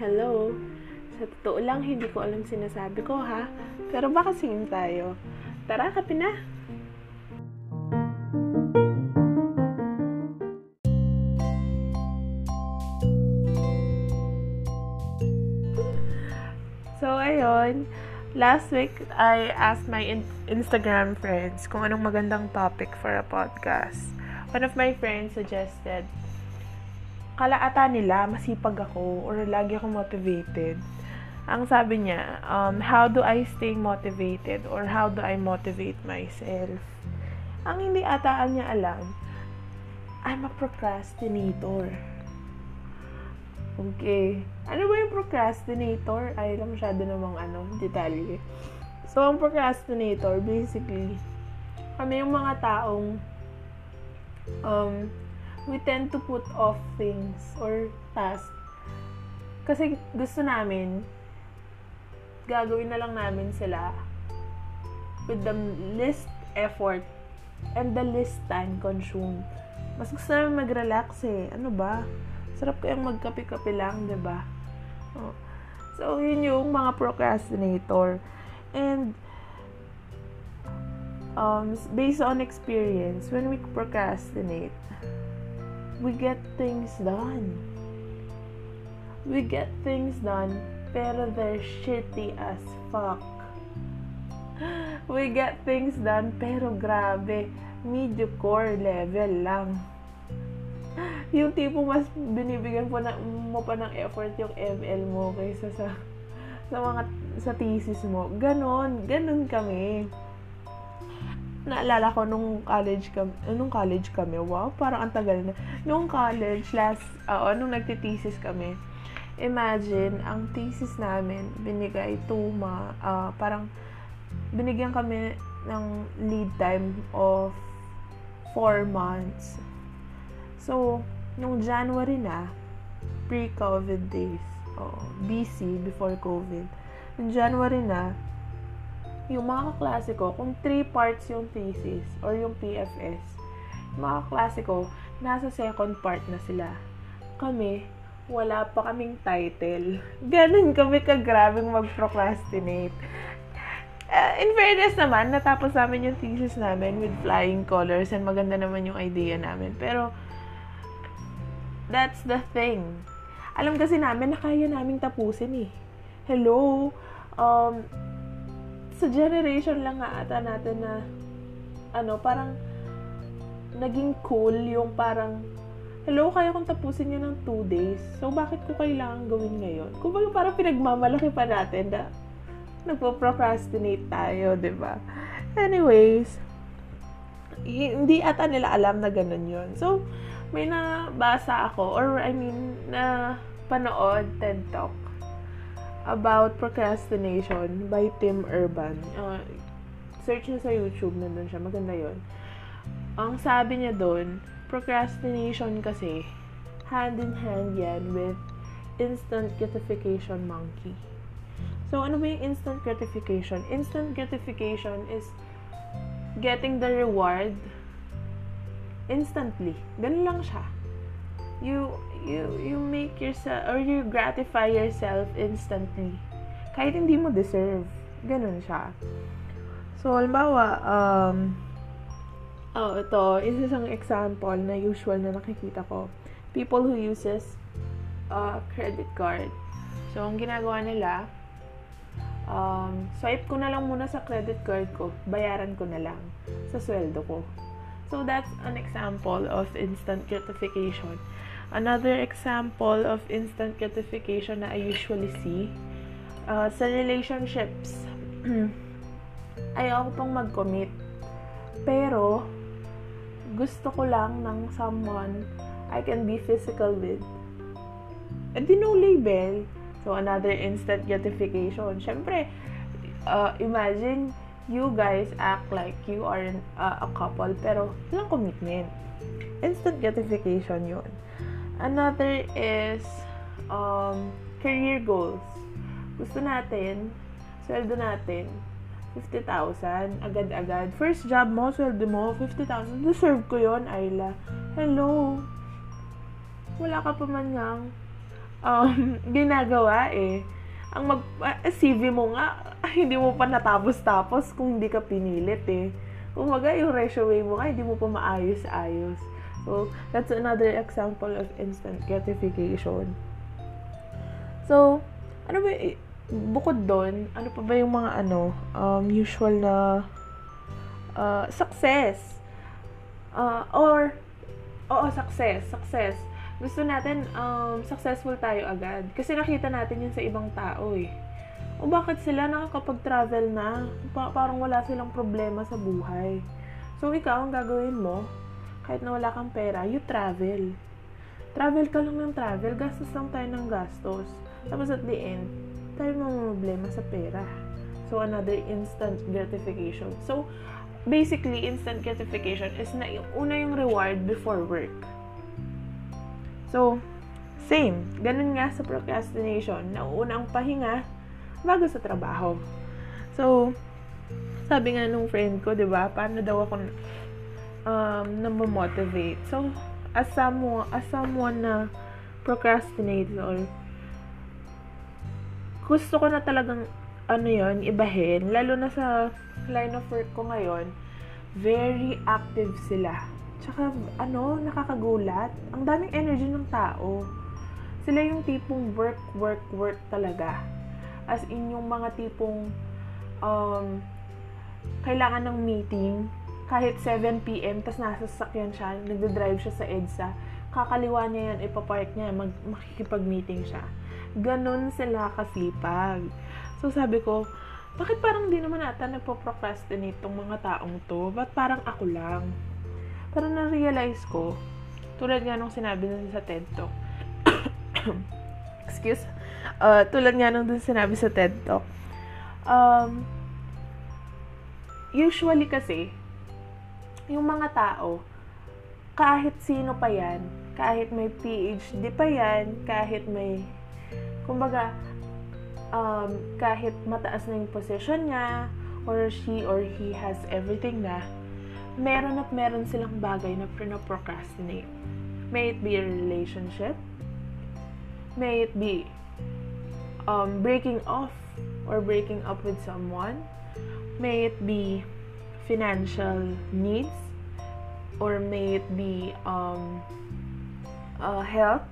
hello. Sa totoo lang, hindi ko alam sinasabi ko ha. Pero baka singin tayo. Tara, kape na. So, ayun. Last week, I asked my in- Instagram friends kung anong magandang topic for a podcast. One of my friends suggested, kalaata nila, masipag ako, or lagi akong motivated. Ang sabi niya, um, how do I stay motivated or how do I motivate myself? Ang hindi ataan niya alam, I'm a procrastinator. Okay. Ano ba yung procrastinator? Ay, lang masyado namang ano, detalye. So, ang procrastinator, basically, kami yung mga taong um, we tend to put off things or tasks. Kasi gusto namin, gagawin na lang namin sila with the least effort and the least time consumed. Mas gusto namin mag-relax eh. Ano ba? Sarap kayang magkape-kape lang, 'di ba? Oh. So, yun yung mga procrastinator. And, um, based on experience, when we procrastinate, we get things done. We get things done, pero they're shitty as fuck. We get things done, pero grabe, mediocre level lang. Yung tipo mas binibigyan po na, mo pa ng effort yung ML mo kaysa sa sa mga sa thesis mo. Ganon, ganon kami naalala ko nung college kami, nung college kami, wow, parang ang tagal na. Nung college, last, uh, nung nagtithesis kami, imagine, ang thesis namin, binigay to ma, uh, parang, binigyan kami ng lead time of 4 months. So, nung January na, pre-COVID days, oh, BC, before COVID, nung January na, yung mga kaklase ko, kung three parts yung thesis or yung PFS, yung mga kaklase ko, nasa second part na sila. Kami, wala pa kaming title. Ganun kami kagrabing mag-procrastinate. Uh, in fairness naman, natapos namin yung thesis namin with flying colors and maganda naman yung idea namin. Pero, that's the thing. Alam kasi namin na kaya namin tapusin eh. Hello? Um, sa generation lang nga ata natin na ano, parang naging cool yung parang hello, kaya kong tapusin yun ng 2 days. So, bakit ko kailangan gawin ngayon? Kung baga parang pinagmamalaki pa natin na nagpo-procrastinate tayo, ba diba? Anyways, hindi ata nila alam na ganun yun. So, may nabasa ako, or I mean, na panood TED Talk about procrastination by Tim Urban. Uh, search nyo sa YouTube, nandun siya. Maganda yon. Ang sabi niya doon, procrastination kasi, hand in hand yan with instant gratification monkey. So, ano ba yung instant gratification? Instant gratification is getting the reward instantly. Ganun lang siya. You you you make yourself or you gratify yourself instantly. Kahit hindi mo deserve. Ganun siya. So, halimbawa, um, oh, ito, isa isang example na usual na nakikita ko. People who uses uh, credit card. So, ang ginagawa nila, um, swipe ko na lang muna sa credit card ko, bayaran ko na lang sa sweldo ko. So, that's an example of instant gratification. Another example of instant gratification na I usually see uh, sa relationships. Ayoko pang mag-commit. Pero, gusto ko lang ng someone I can be physical with. And di no label. So, another instant gratification. Siyempre, uh, imagine you guys act like you are uh, a couple pero walang commitment. Instant gratification yun. Another is um, career goals. Gusto natin, sweldo natin, 50,000, agad-agad. First job mo, sweldo mo, 50,000. Deserve ko yon Ayla. Hello? Wala ka pa man ngang um, ginagawa eh. Ang mag, uh, ah, CV mo nga, hindi mo pa natapos-tapos kung hindi ka pinilit eh. Kumaga, yung resume mo nga, hindi mo pa maayos-ayos. So, that's another example of instant gratification. So, ano ba, bukod doon, ano pa ba yung mga ano, um, usual na uh, success? Uh, or, oo, success, success. Gusto natin, um, successful tayo agad. Kasi nakita natin yun sa ibang tao eh. O bakit sila nakakapag-travel na? Pa- parang wala silang problema sa buhay. So, ikaw, ang gagawin mo, kahit na wala kang pera, you travel. Travel ka lang ng travel, gastos lang tayo ng gastos. Tapos at the end, tayo problema sa pera. So, another instant gratification. So, basically, instant gratification is na yung una yung reward before work. So, same. Ganun nga sa procrastination. Nauuna ang pahinga bago sa trabaho. So, sabi nga nung friend ko, di ba, paano daw ako um, na-motivate. So, as someone, as someone na procrastinates or gusto ko na talagang ano yon ibahin, lalo na sa line of work ko ngayon, very active sila. Tsaka, ano, nakakagulat. Ang daming energy ng tao. Sila yung tipong work, work, work talaga As in, yung mga tipong um, kailangan ng meeting kahit 7pm, tas nasa sasakyan siya, nagda-drive siya sa EDSA, kakaliwa niya yan, ipapark niya, mag, makikipag-meeting siya. Ganon sila kasipag. So sabi ko, bakit parang di naman ata nagpo-procrastinate tong mga taong to? Ba't parang ako lang? Parang na-realize ko, tulad nga nung sinabi nila sa TED Talk, excuse, uh, tulad nga nung dun sinabi sa TED Talk, um, usually kasi, yung mga tao, kahit sino pa yan, kahit may PhD pa yan, kahit may, kumbaga, um, kahit mataas na yung position niya, or she or he has everything na, meron at meron silang bagay na procrastinate. May it be a relationship, may it be um, breaking off or breaking up with someone, may it be financial needs, or may it be um, uh, health,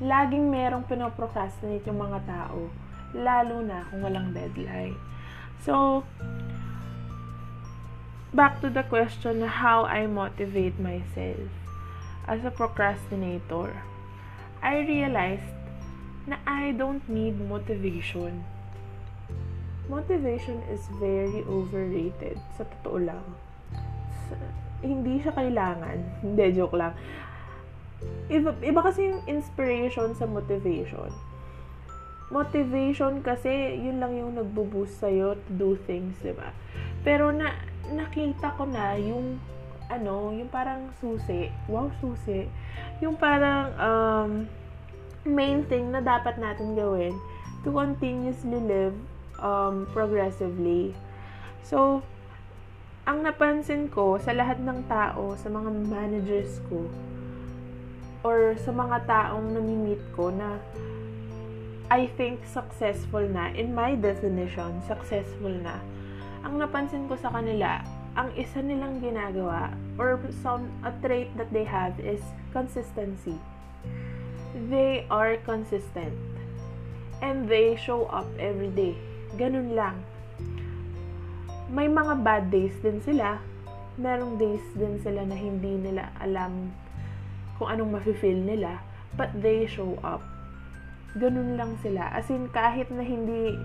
laging merong pinoprocrastinate yung mga tao, lalo na kung walang deadline. So, back to the question how I motivate myself as a procrastinator. I realized na I don't need motivation. Motivation is very overrated. Sa totoo lang. Sa, hindi siya kailangan. Hindi, joke lang. Iba, iba kasi yung inspiration sa motivation. Motivation kasi, yun lang yung nagbo-boost sa'yo to do things, di ba? Pero na, nakita ko na yung ano, yung parang susi. Wow, susi. Yung parang um, main thing na dapat natin gawin to continuously live um, progressively. So, ang napansin ko sa lahat ng tao, sa mga managers ko, or sa mga taong nami-meet ko na I think successful na, in my definition, successful na, ang napansin ko sa kanila, ang isa nilang ginagawa, or some, a trait that they have is consistency they are consistent. And they show up every day. Ganun lang. May mga bad days din sila. Merong days din sila na hindi nila alam kung anong mafe-feel nila. But they show up. Ganun lang sila. As in, kahit na hindi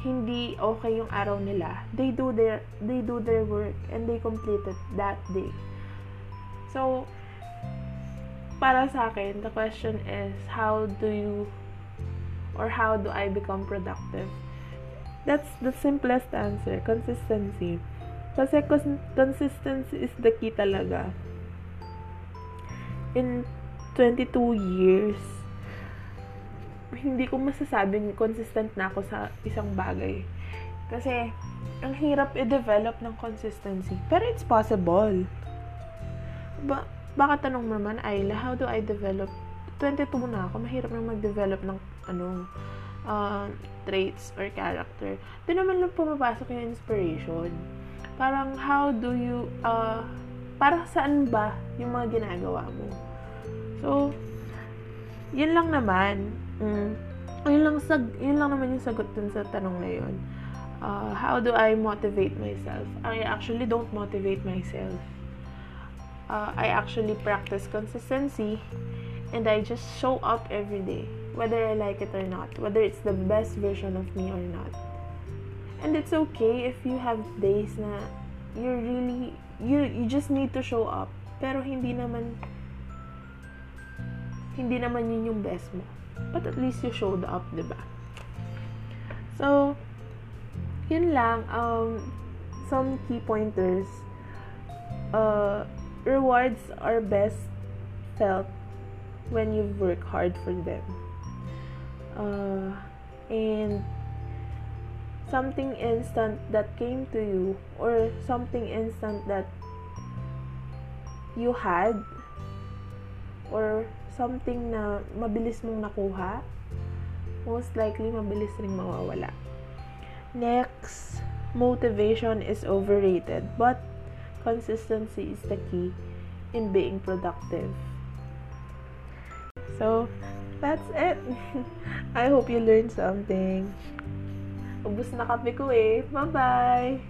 hindi okay yung araw nila, they do their they do their work and they complete it that day. So, para sa akin, the question is, how do you, or how do I become productive? That's the simplest answer, consistency. Kasi consistency is the key talaga. In 22 years, hindi ko masasabing consistent na ako sa isang bagay. Kasi, ang hirap i-develop ng consistency. Pero it's possible. Ba baka tanong mo naman, Ayla, how do I develop 22 na ako, mahirap na mag-develop ng ano, uh, traits or character. Doon naman lang pumapasok yung inspiration. Parang how do you, uh, para saan ba yung mga ginagawa mo? So, yun lang naman. Mm, yun lang, sag, yun lang naman yung sagot dun sa tanong na yun. Uh, how do I motivate myself? I actually don't motivate myself. Uh, I actually practice consistency and I just show up every day, whether I like it or not, whether it's the best version of me or not. And it's okay if you have days na you're really you you just need to show up, pero hindi naman hindi naman yun yung best mo. But at least you showed up, 'di ba? So, yun lang um some key pointers uh rewards are best felt when you work hard for them. Uh, and something instant that came to you or something instant that you had or something na mabilis mong nakuha most likely mabilis ring mawawala next motivation is overrated but consistency is the key in being productive So, that's it. I hope you learned something. Ubus na kape ko eh. Bye-bye!